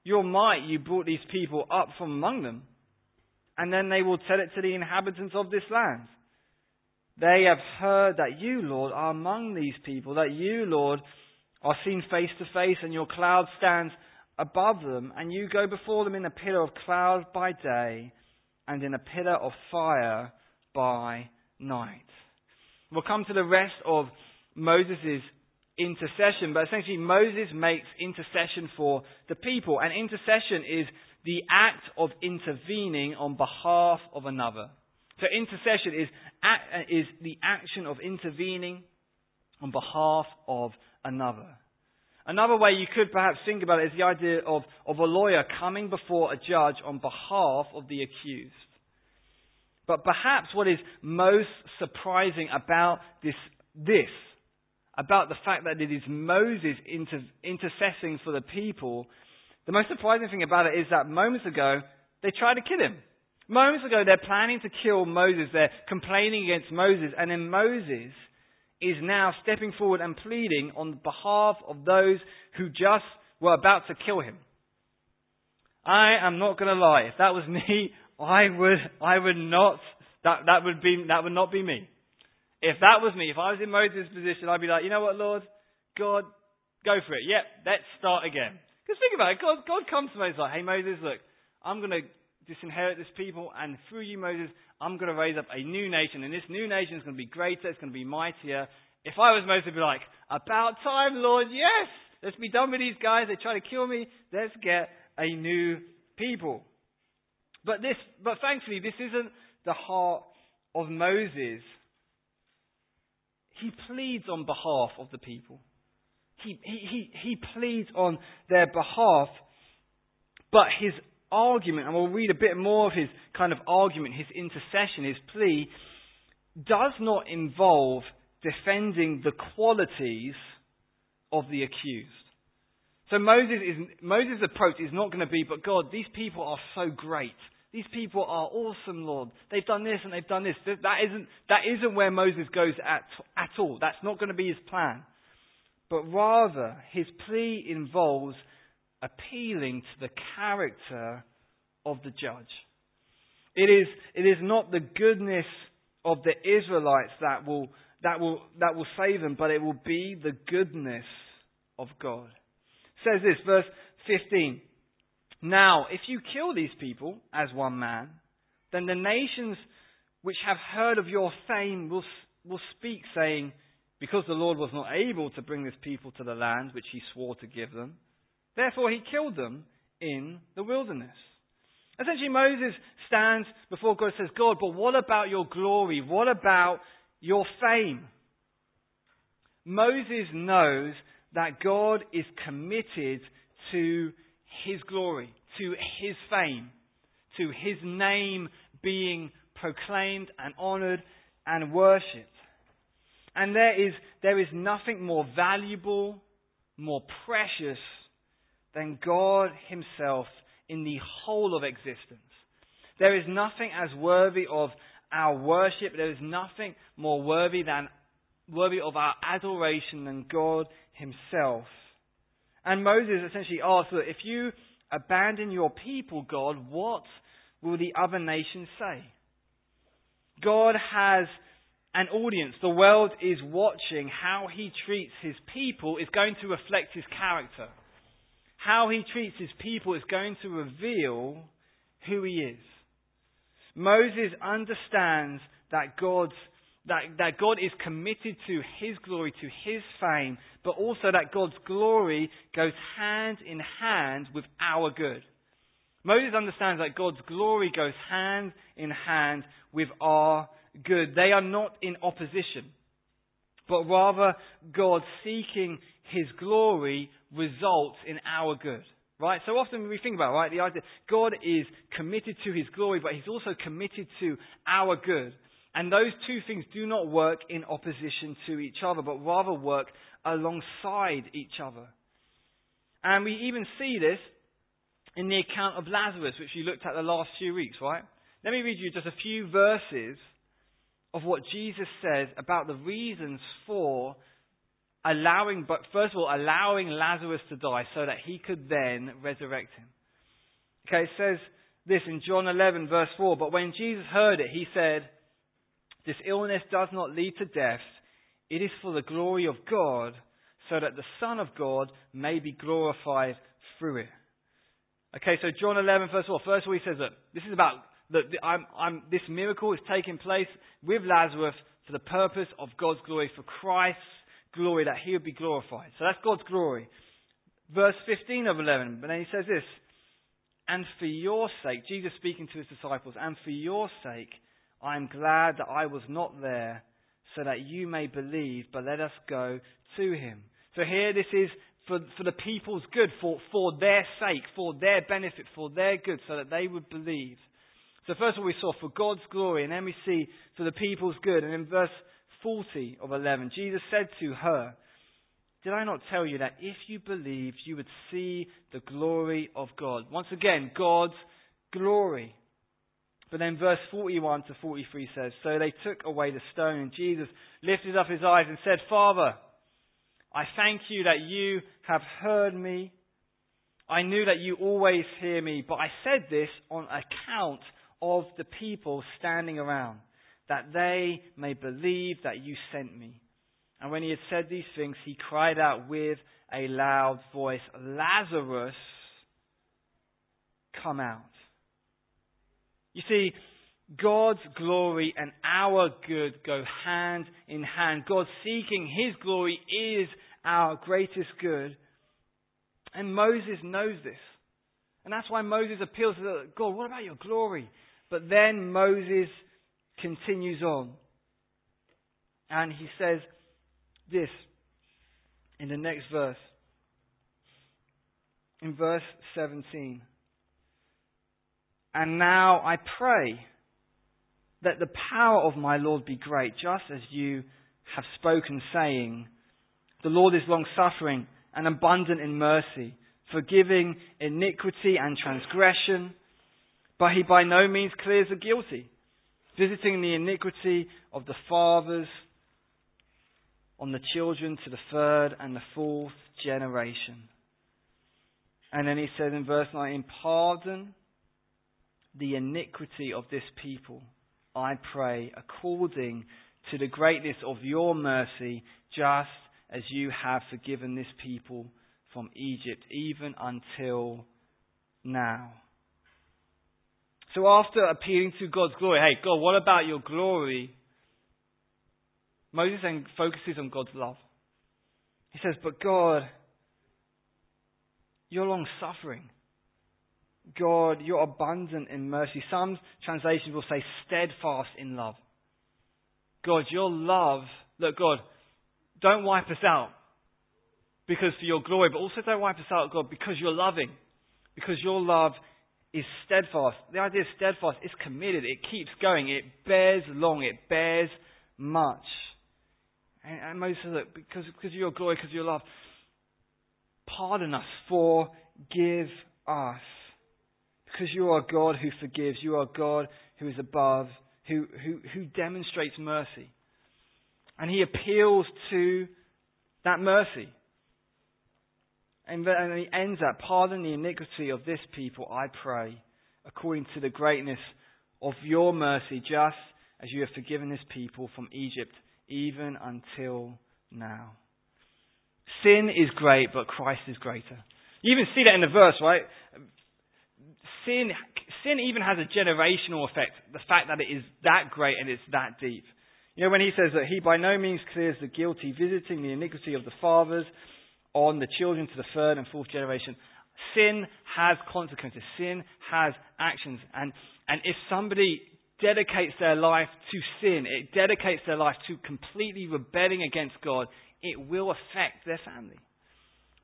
your might you brought these people up from among them. And then they will tell it to the inhabitants of this land. They have heard that you, Lord, are among these people, that you, Lord, are seen face to face, and your cloud stands above them, and you go before them in a pillar of cloud by day and in a pillar of fire by night. We'll come to the rest of Moses' intercession, but essentially Moses makes intercession for the people, and intercession is the act of intervening on behalf of another. So intercession is, is the action of intervening on behalf of another. Another way you could perhaps think about it is the idea of, of a lawyer coming before a judge on behalf of the accused. But perhaps what is most surprising about this, this about the fact that it is Moses inter, intercessing for the people, the most surprising thing about it is that moments ago, they tried to kill him. Moments ago, they're planning to kill Moses. They're complaining against Moses. And then Moses is now stepping forward and pleading on behalf of those who just were about to kill him. I am not going to lie. If that was me, [LAUGHS] I would, I would not, that, that would be, that would not be me. If that was me, if I was in Moses' position, I'd be like, you know what, Lord? God, go for it. Yep, let's start again. Because think about it. God, God comes to Moses like, hey, Moses, look, I'm going to disinherit this people, and through you, Moses, I'm going to raise up a new nation, and this new nation is going to be greater, it's going to be mightier. If I was Moses, I'd be like, about time, Lord, yes! Let's be done with these guys. They try to kill me. Let's get a new people. But this, but thankfully, this isn't the heart of Moses. He pleads on behalf of the people. He, he, he, he pleads on their behalf, but his argument, and we'll read a bit more of his kind of argument, his intercession, his plea, does not involve defending the qualities of the accused. So Moses is, Moses' approach is not going to be, but God, these people are so great. These people are awesome, Lord. They've done this and they've done this. That isn't, that isn't where Moses goes at, at all. That's not going to be his plan. But rather, his plea involves appealing to the character of the judge. It is, it is not the goodness of the Israelites that will, that, will, that will save them, but it will be the goodness of God. It says this, verse 15. Now, if you kill these people as one man, then the nations which have heard of your fame will, will speak, saying, Because the Lord was not able to bring this people to the land which he swore to give them, Therefore, he killed them in the wilderness. Essentially, Moses stands before God and says, God, but what about your glory? What about your fame? Moses knows that God is committed to his glory, to his fame, to his name being proclaimed and honored and worshipped. And there is, there is nothing more valuable, more precious than God Himself in the whole of existence. There is nothing as worthy of our worship, there is nothing more worthy than worthy of our adoration than God Himself. And Moses essentially asks that if you abandon your people, God, what will the other nations say? God has an audience. The world is watching. How he treats his people is going to reflect his character how he treats his people is going to reveal who he is. Moses understands that God's that, that God is committed to His glory, to His fame, but also that God's glory goes hand in hand with our good. Moses understands that God's glory goes hand in hand with our good. They are not in opposition, but rather God seeking His glory results in our good. Right? So often we think about, right, the idea God is committed to His glory, but He's also committed to our good. And those two things do not work in opposition to each other, but rather work alongside each other. And we even see this in the account of Lazarus, which we looked at the last few weeks, right? Let me read you just a few verses of what Jesus says about the reasons for allowing, but first of all, allowing Lazarus to die so that he could then resurrect him. Okay, it says this in John 11, verse 4. But when Jesus heard it, he said, This illness does not lead to death, it is for the glory of God, so that the Son of God may be glorified through it. Okay, so John 11, first of all, first of all, he says that this is about that I'm, I'm, this miracle is taking place with Lazarus for the purpose of God's glory, for Christ's glory, that he would be glorified. So that's God's glory. Verse 15 of 11, but then he says this, and for your sake, Jesus speaking to his disciples, and for your sake, I am glad that I was not there, so that you may believe, but let us go to him. So here this is for, for the people's good, for, for their sake, for their benefit, for their good, so that they would believe. So first of all we saw for God's glory, and then we see for the people's good. And in verse 40 of 11, Jesus said to her, Did I not tell you that if you believed, you would see the glory of God? Once again, God's glory. But then verse 41 to 43 says, So they took away the stone, and Jesus lifted up his eyes and said, Father, I thank you that you have heard me. I knew that you always hear me, but I said this on account of the people standing around, that they may believe that you sent me. And when he had said these things, he cried out with a loud voice, Lazarus, come out. You see, God's glory and our good go hand in hand. God seeking His glory is our greatest good. And Moses knows this. And that's why Moses appeals to God, what about your glory? But then Moses continues on. And he says this in the next verse. In verse 17. And now I pray that the power of my Lord be great, just as you have spoken, saying, The Lord is long suffering and abundant in mercy, forgiving iniquity and transgression, but he by no means clears the guilty, visiting the iniquity of the fathers on the children to the third and the fourth generation. And then he says in verse 19, Pardon the iniquity of this people I pray, according to the greatness of your mercy, just as you have forgiven this people from Egypt, even until now. So after appealing to God's glory, hey, God, what about your glory? Moses then focuses on God's love. He says, But God, you're long suffering. God, you're abundant in mercy. Some translations will say steadfast in love. God, your love, look, God, don't wipe us out because for your glory, but also don't wipe us out, God, because you're loving, because your love is steadfast. The idea of steadfast is committed. It keeps going. It bears long. It bears much. And, and Moses says, look, because, because of your glory, because of your love, pardon us, forgive us because you are God who forgives. You are God who is above, who, who, who demonstrates mercy. And he appeals to that mercy. And, and he ends up, pardon the iniquity of this people, I pray, according to the greatness of your mercy, just as you have forgiven this people from Egypt, even until now. Sin is great, but Christ is greater. You even see that in the verse, right? sin, sin even has a generational effect. The fact that it is that great and it's that deep. You know, when he says that he by no means clears the guilty, visiting the iniquity of the fathers on the children to the third and fourth generation. Sin has consequences. Sin has actions. And, and if somebody dedicates their life to sin, it dedicates their life to completely rebelling against God, it will affect their family.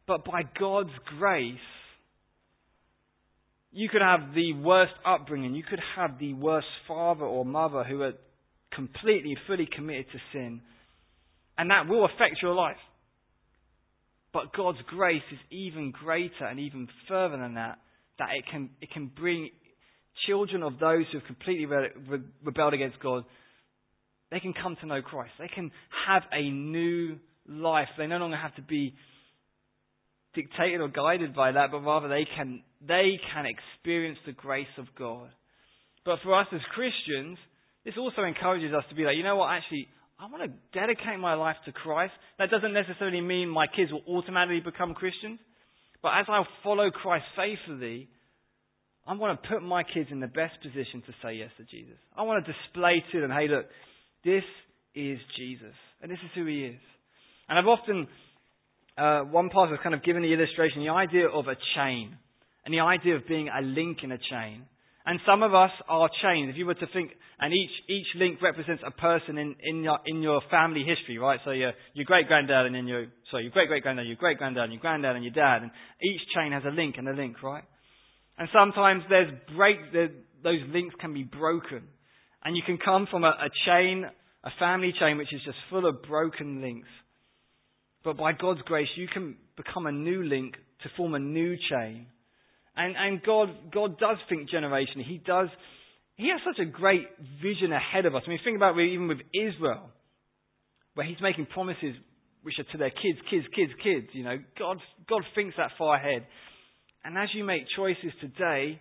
But by God's grace, you could have the worst upbringing. You could have the worst father or mother who are completely, fully committed to sin. And that will affect your life. But God's grace is even greater and even further than that, that it can, it can bring children of those who have completely rebelled against God, they can come to know Christ. They can have a new life. They no longer have to be dictated or guided by that, but rather they can, they can experience the grace of God. But for us as Christians, this also encourages us to be like, you know what, actually, I want to dedicate my life to Christ. That doesn't necessarily mean my kids will automatically become Christians. But as I follow Christ faithfully, I want to put my kids in the best position to say yes to Jesus. I want to display to them, hey, look, this is Jesus, and this is who he is. And I've often, uh, one pastor has kind of given the illustration, the idea of a chain, and the idea of being a link in a chain. And some of us are chains. If you were to think, and each, each link represents a person in, in, your, in your family history, right? So your, your great granddad and then your, sorry, your great great granddad, your great granddad, and your granddad and your dad. And each chain has a link and a link, right? And sometimes there's break, those links can be broken. And you can come from a, a chain, a family chain, which is just full of broken links. But by God's grace, you can become a new link to form a new chain. And, and God, God does think generationally. He does, He has such a great vision ahead of us. I mean, think about even with Israel, where He's making promises which are to their kids, kids, kids, kids. You know, God, God thinks that far ahead. And as you make choices today,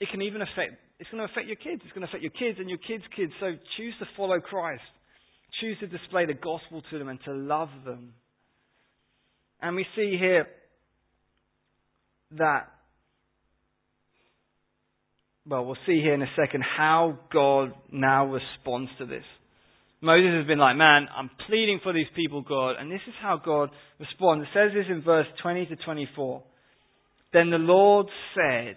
it can even affect, it's going to affect your kids. It's going to affect your kids and your kids' kids. So choose to follow Christ. Choose to display the gospel to them and to love them. And we see here that, well, we'll see here in a second how God now responds to this. Moses has been like, man, I'm pleading for these people, God. And this is how God responds. It says this in verse 20 to 24. Then the Lord said,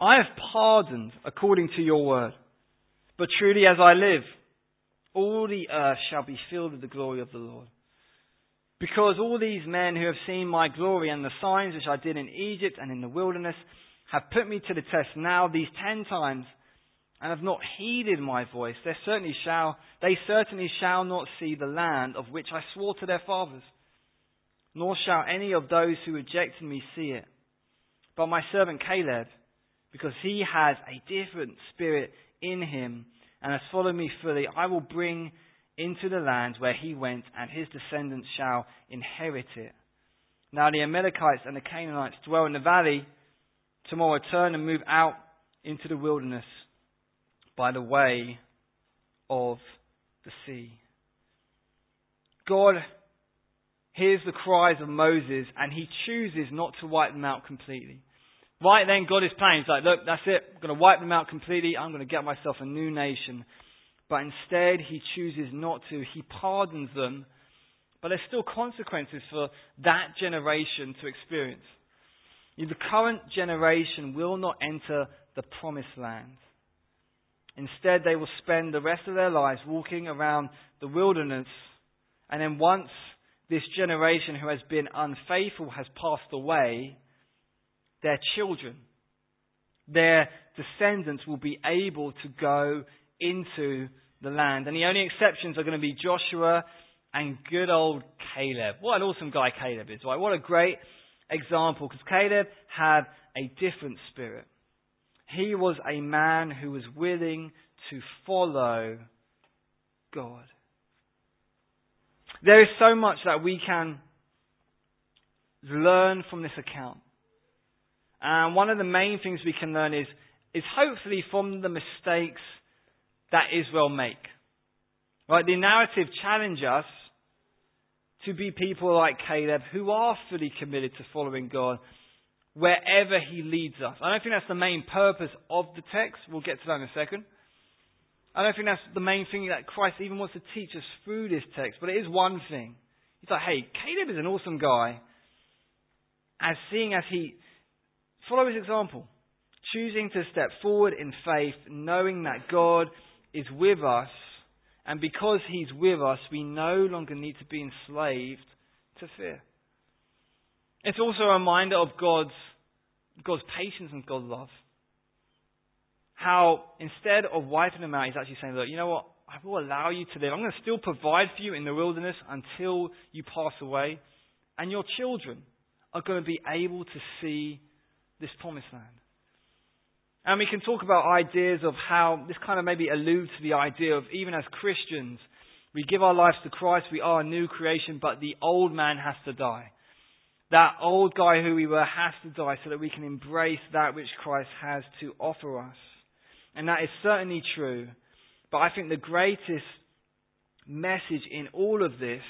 I have pardoned according to your word. But truly as I live, all the earth shall be filled with the glory of the Lord. Because all these men who have seen my glory and the signs which I did in Egypt and in the wilderness have put me to the test now these ten times and have not heeded my voice, they certainly shall, they certainly shall not see the land of which I swore to their fathers nor shall any of those who rejected me see it. But my servant Caleb, because he has a different spirit in him and has followed me fully, I will bring into the land where he went, and his descendants shall inherit it. Now the Amalekites and the Canaanites dwell in the valley. Tomorrow turn and move out into the wilderness by the way of the sea. God hears the cries of Moses and he chooses not to wipe them out completely. Right then, God is planning. He's like, look, that's it. I'm going to wipe them out completely. I'm going to get myself a new nation. But instead, he chooses not to. He pardons them. But there's still consequences for that generation to experience. The current generation will not enter the promised land. Instead, they will spend the rest of their lives walking around the wilderness. And then once this generation who has been unfaithful has passed away, their children, their descendants will be able to go into the land. And the only exceptions are going to be Joshua and good old Caleb. What an awesome guy Caleb is, right? What a great example, because Caleb had a different spirit. He was a man who was willing to follow God. There is so much that we can learn from this account. And one of the main things we can learn is, is hopefully from the mistakes that Israel make. Right? The narrative challenge us to be people like Caleb who are fully committed to following God, wherever He leads us. I don't think that's the main purpose of the text. We'll get to that in a second. I don't think that's the main thing that Christ even wants to teach us through this text, but it is one thing. He's like, hey, Caleb is an awesome guy. As seeing as he follow his example, choosing to step forward in faith, knowing that God is with us, and because he's with us, we no longer need to be enslaved to fear. It's also a reminder of God's, God's patience and God's love. How instead of wiping them out, he's actually saying, look, you know what? I will allow you to live. I'm going to still provide for you in the wilderness until you pass away. And your children are going to be able to see this promised land. And we can talk about ideas of how this kind of maybe alludes to the idea of even as Christians, we give our lives to Christ, we are a new creation, but the old man has to die. That old guy who we were has to die so that we can embrace that which Christ has to offer us. And that is certainly true. But I think the greatest message in all of this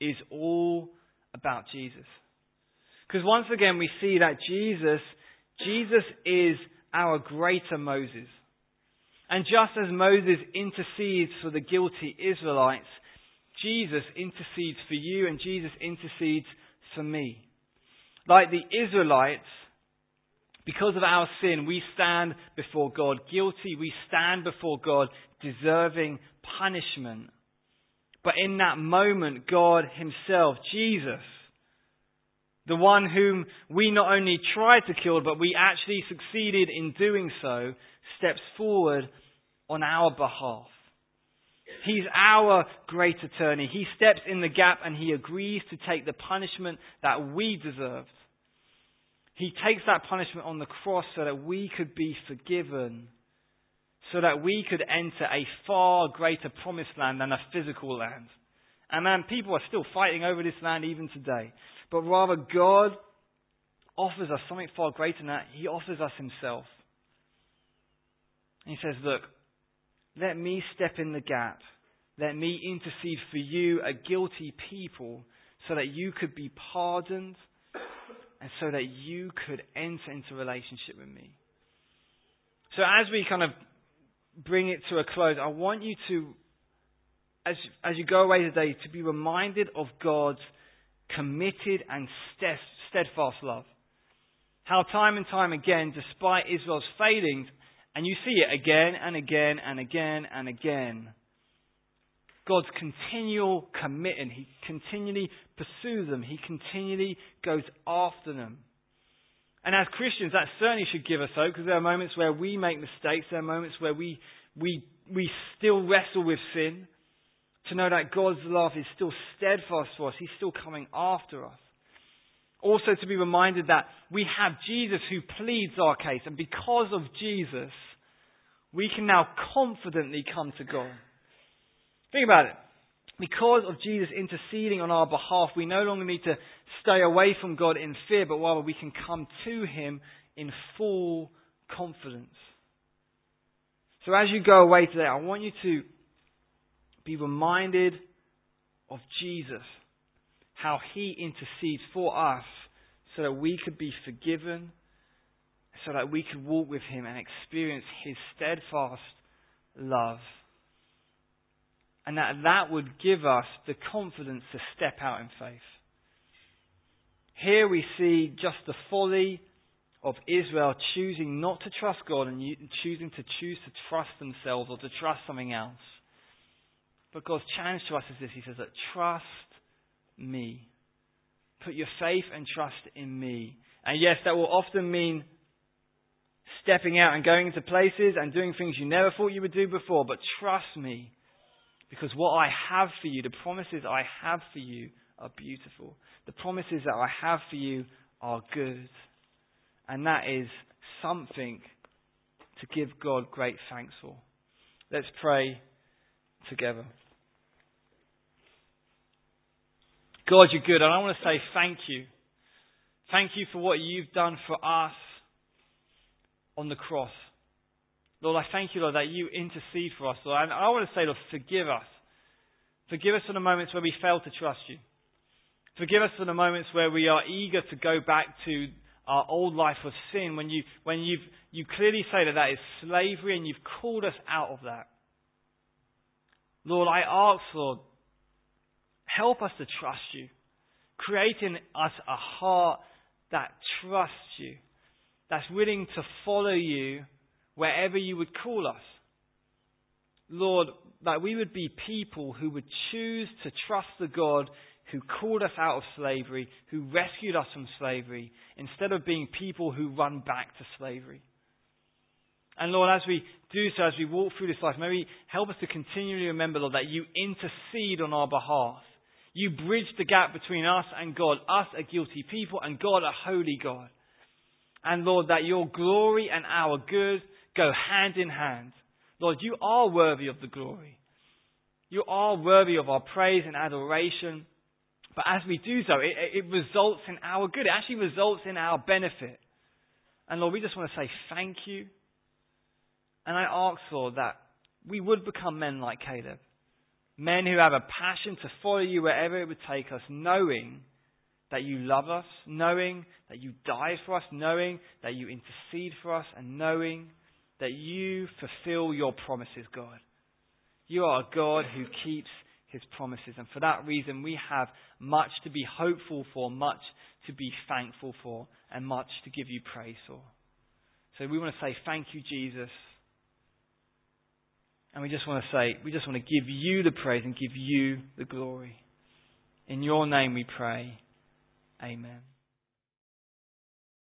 is all about Jesus. Because once again we see that Jesus, Jesus is our greater Moses. And just as Moses intercedes for the guilty Israelites, Jesus intercedes for you and Jesus intercedes for me. Like the Israelites, because of our sin, we stand before God guilty. We stand before God deserving punishment. But in that moment, God Himself, Jesus, the one whom we not only tried to kill, but we actually succeeded in doing so, steps forward on our behalf. He's our great attorney. He steps in the gap and he agrees to take the punishment that we deserved. He takes that punishment on the cross so that we could be forgiven, so that we could enter a far greater promised land than a physical land. And man, people are still fighting over this land even today but rather God offers us something far greater than that. He offers us Himself. And He says, Look, let me step in the gap. Let me intercede for you, a guilty people, so that you could be pardoned and so that you could enter into relationship with me. So as we kind of bring it to a close, I want you to, as, as you go away today, to be reminded of God's committed and steadfast love. How time and time again, despite Israel's failings, and you see it again and again and again and again, God's continual commitment, He continually pursues them, He continually goes after them. And as Christians, that certainly should give us hope because there are moments where we make mistakes, there are moments where we, we, we still wrestle with sin to know that God's love is still steadfast for us. He's still coming after us. Also to be reminded that we have Jesus who pleads our case. And because of Jesus, we can now confidently come to God. Think about it. Because of Jesus interceding on our behalf, we no longer need to stay away from God in fear, but rather we can come to Him in full confidence. So as you go away today, I want you to be reminded of Jesus, how he intercedes for us so that we could be forgiven, so that we could walk with him and experience his steadfast love. And that that would give us the confidence to step out in faith. Here we see just the folly of Israel choosing not to trust God and choosing to choose to trust themselves or to trust something else. But God's challenge to us is this He says trust me. Put your faith and trust in me. And yes, that will often mean stepping out and going into places and doing things you never thought you would do before. But trust me. Because what I have for you, the promises I have for you, are beautiful. The promises that I have for you are good. And that is something to give God great thanks for. Let's pray together. God, you're good. And I want to say thank you. Thank you for what you've done for us on the cross. Lord, I thank you, Lord, that you intercede for us, Lord. And I want to say, Lord, forgive us. Forgive us for the moments where we fail to trust you. Forgive us for the moments where we are eager to go back to our old life of sin, when you, when you've, you clearly say that that is slavery and you've called us out of that. Lord, I ask, Lord, help us to trust you. Create in us a heart that trusts you, that's willing to follow you wherever you would call us. Lord, that we would be people who would choose to trust the God who called us out of slavery, who rescued us from slavery, instead of being people who run back to slavery. And Lord, as we do so, as we walk through this life, may maybe help us to continually remember, Lord, that you intercede on our behalf. You bridge the gap between us and God, us a guilty people and God a holy God. And Lord, that your glory and our good go hand in hand. Lord, you are worthy of the glory. You are worthy of our praise and adoration. But as we do so, it, it results in our good. It actually results in our benefit. And Lord, we just want to say thank you. And I ask, Lord, that we would become men like Caleb. Men who have a passion to follow you wherever it would take us, knowing that you love us, knowing that you died for us, knowing that you intercede for us, and knowing that you fulfill your promises, God. You are a God who keeps his promises. And for that reason, we have much to be hopeful for, much to be thankful for, and much to give you praise for. So we want to say thank you, Jesus. And we just want to say, we just want to give you the praise and give you the glory. In your name we pray. Amen.